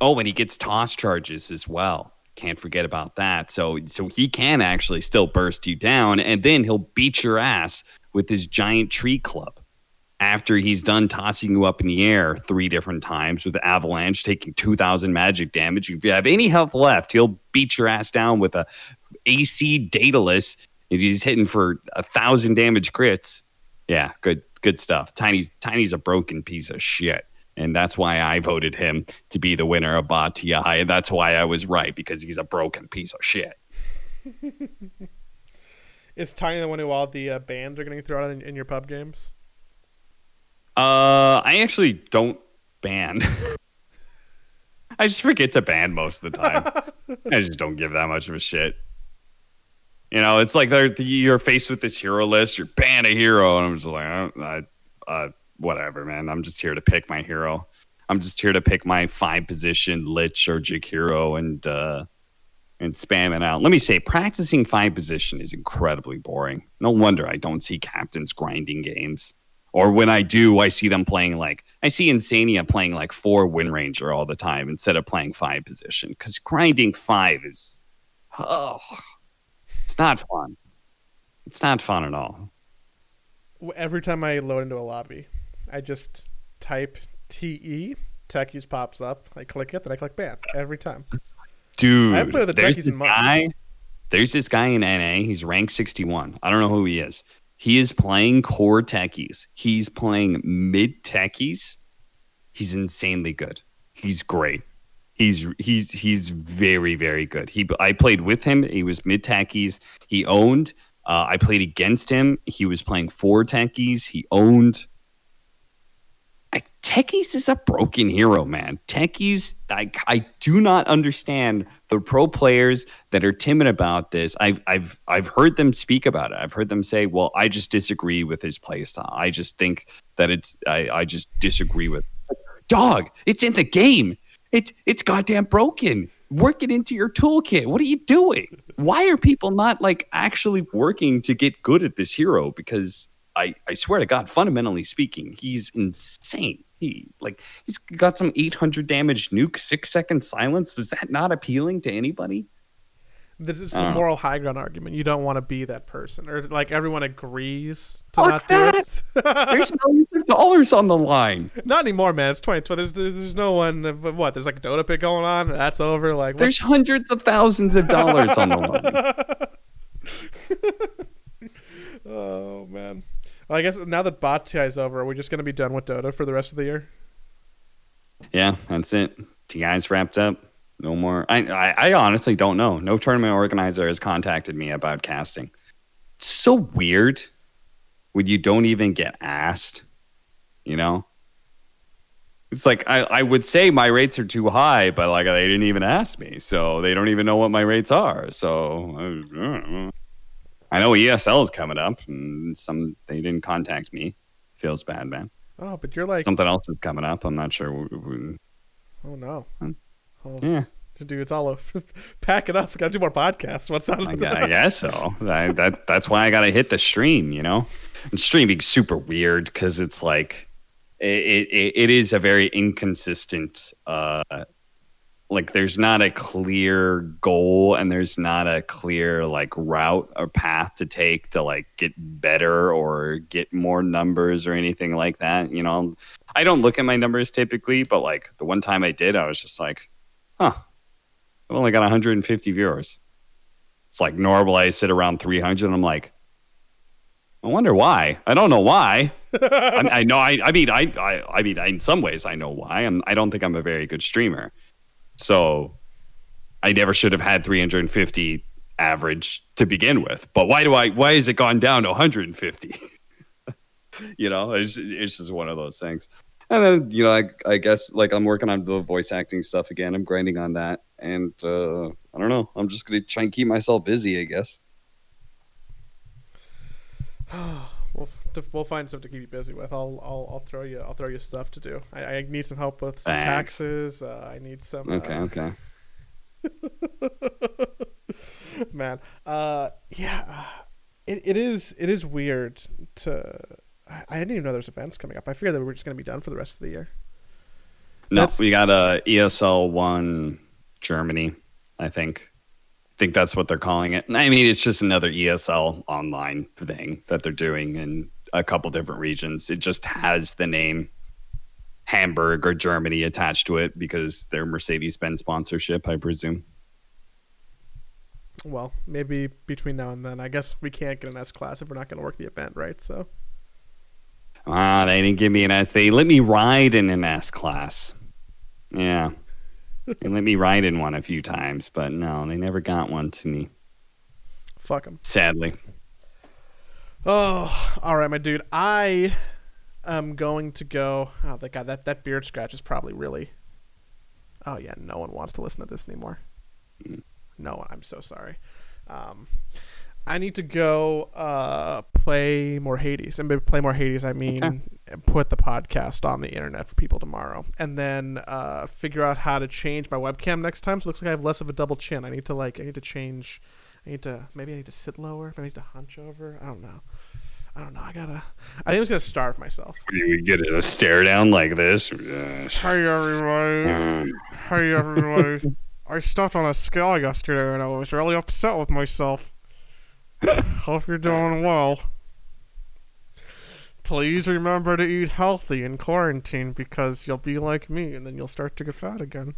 Oh, and he gets toss charges as well. Can't forget about that. So so he can actually still burst you down and then he'll beat your ass with his giant tree club. After he's done tossing you up in the air three different times with avalanche taking 2000 magic damage, if you have any health left, he'll beat your ass down with a AC Daedalus. He's hitting for a thousand damage crits, yeah, good good stuff. Tiny's Tiny's a broken piece of shit. And that's why I voted him to be the winner of Ba Ti. And that's why I was right, because he's a broken piece of shit. Is Tiny the one who all the uh, bans are going to throw out in, in your pub games? Uh, I actually don't ban. I just forget to ban most of the time. I just don't give that much of a shit. You know, it's like they're, you're faced with this hero list. You're ban a hero, and I'm just like, I, I, whatever, man. I'm just here to pick my hero. I'm just here to pick my five position Lich or Jakiro and uh, and spam it out. Let me say, practicing five position is incredibly boring. No wonder I don't see captains grinding games. Or when I do, I see them playing like I see Insania playing like four Wind Ranger all the time instead of playing five position. Because grinding five is oh, it's not fun. It's not fun at all. Every time I load into a lobby, I just type TE. Techies pops up. I click it, then I click ban every time. Dude, I with the there's techies this in months. guy. There's this guy in NA. He's ranked 61. I don't know who he is. He is playing core techies. He's playing mid techies. He's insanely good. He's great. He's he's he's very very good. He I played with him. He was mid techies. He owned. Uh, I played against him. He was playing four techies. He owned. I, Techies is a broken hero, man. Techies, I, I do not understand the pro players that are timid about this. I've, I've, I've heard them speak about it. I've heard them say, well, I just disagree with his playstyle. I just think that it's, I, I just disagree with. Dog, it's in the game. It, it's goddamn broken. Work it into your toolkit. What are you doing? Why are people not like actually working to get good at this hero? Because I, I swear to God, fundamentally speaking, he's insane. He like he's got some 800 damage nuke, six second silence. Is that not appealing to anybody? This is the Uh. moral high ground argument. You don't want to be that person, or like everyone agrees to Fuck not do it. There's millions dollars on the line. not anymore, man. It's 2020. There's, there's there's no one. uh, what? There's like a Dota pick going on. That's over. Like what's- There's hundreds of thousands of dollars on the line. oh man. Well, I guess now that bot TI is over, are we're just gonna be done with Dota for the rest of the year. Yeah, that's it. TI's wrapped up. No more. I, I I honestly don't know. No tournament organizer has contacted me about casting. It's so weird when you don't even get asked. You know, it's like I I would say my rates are too high, but like they didn't even ask me, so they don't even know what my rates are. So I, don't know. I know ESL is coming up, and some they didn't contact me. Feels bad, man. Oh, but you're like, Something else is coming up. I'm not sure. oh no. Oh, Yeah. To do it's all over. Pack it up. We gotta do more podcasts. What's up? I, I guess so. I, that that's why I gotta hit the stream. You know, and streaming's super weird because it's like it, it it is a very inconsistent. uh Like there's not a clear goal and there's not a clear like route or path to take to like get better or get more numbers or anything like that. You know, I don't look at my numbers typically, but like the one time I did, I was just like, huh, I've only got 150 viewers. It's like normal. I sit around 300. And I'm like, I wonder why. I don't know why. I, I know. I, I mean, I, I, I mean, in some ways, I know why. I'm. I don't think I'm a very good streamer. So, I never should have had 350 average to begin with. But why do I? Why has it gone down to 150? you know, it's it's just one of those things. And then you know, I, I guess like I'm working on the voice acting stuff again. I'm grinding on that, and uh, I don't know. I'm just gonna try and keep myself busy, I guess. We'll, to, we'll find something to keep you busy with. I'll, I'll, I'll throw you, I'll throw you stuff to do. I, I need some help with some Thanks. taxes. Uh, I need some. Okay, uh, okay. man uh yeah uh, it, it is it is weird to I, I didn't even know there's events coming up i figured that we were just going to be done for the rest of the year No, That's- we got a ESL one Germany. I think. Think that's what they're calling it. I mean, it's just another ESL online thing that they're doing in a couple different regions. It just has the name Hamburg or Germany attached to it because they're Mercedes Benz sponsorship, I presume. well maybe between now and then i guess we can't get an s class if we're not going to work the event right so Ah, they didn't give me an S. They let me ride in an S class. Yeah. They let me ride in one a few times, but no, they never got one to me, fuck them sadly. oh all right my dude. I am going to go. Oh that guy that, that beard scratch is probably really oh yeah no one wants to listen to this anymore. Mm. no one i'm so sorry. Um I need to go uh, play more Hades, and by play more Hades, I mean Okay. Put the podcast on the internet for people tomorrow, and then uh, figure out how to change my webcam next time. So it looks like I have less of a double chin. I need to like, I need to change. I need to maybe I need to sit lower. I need to hunch over. I don't know. I don't know. I gotta. I think I'm gonna starve myself. You get a stare down like this. Yes. Hey everybody. Hey everybody. I stepped on a scale yesterday and I was really upset with myself. Hope you're doing well. Please remember to eat healthy in quarantine because you'll be like me and then you'll start to get fat again.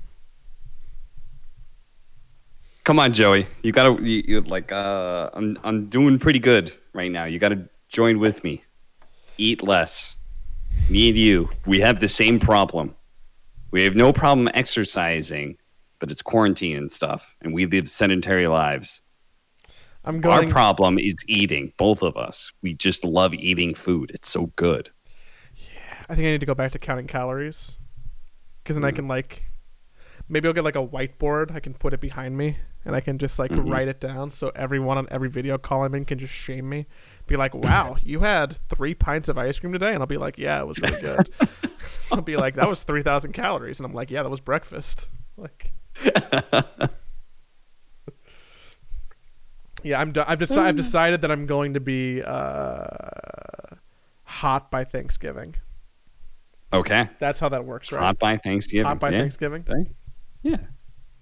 Come on, Joey. You gotta you, you like uh I'm I'm doing pretty good right now. You gotta join with me. Eat less. Me and you, we have the same problem. We have no problem exercising, but it's quarantine and stuff, and we live sedentary lives. I'm Our problem is eating, both of us. We just love eating food. It's so good. Yeah, I think I need to go back to counting calories, because then I Mhm. can like, maybe I'll get like a whiteboard. I can put it behind me, and I can just like Mhm. write it down, so everyone on every video call I'm in can just shame me, be like, "Wow, you had three pints of ice cream today," and I'll be like, "Yeah, it was really good." I'll be like, "That was three thousand calories," and I'm like, "Yeah, that was breakfast." Like, yeah, I'm. Do- I've, deci- I've decided that I'm going to be uh, hot by Thanksgiving. Okay. That's how that works, right? Hot by Thanksgiving. Hot by yeah. Thanksgiving. Yeah.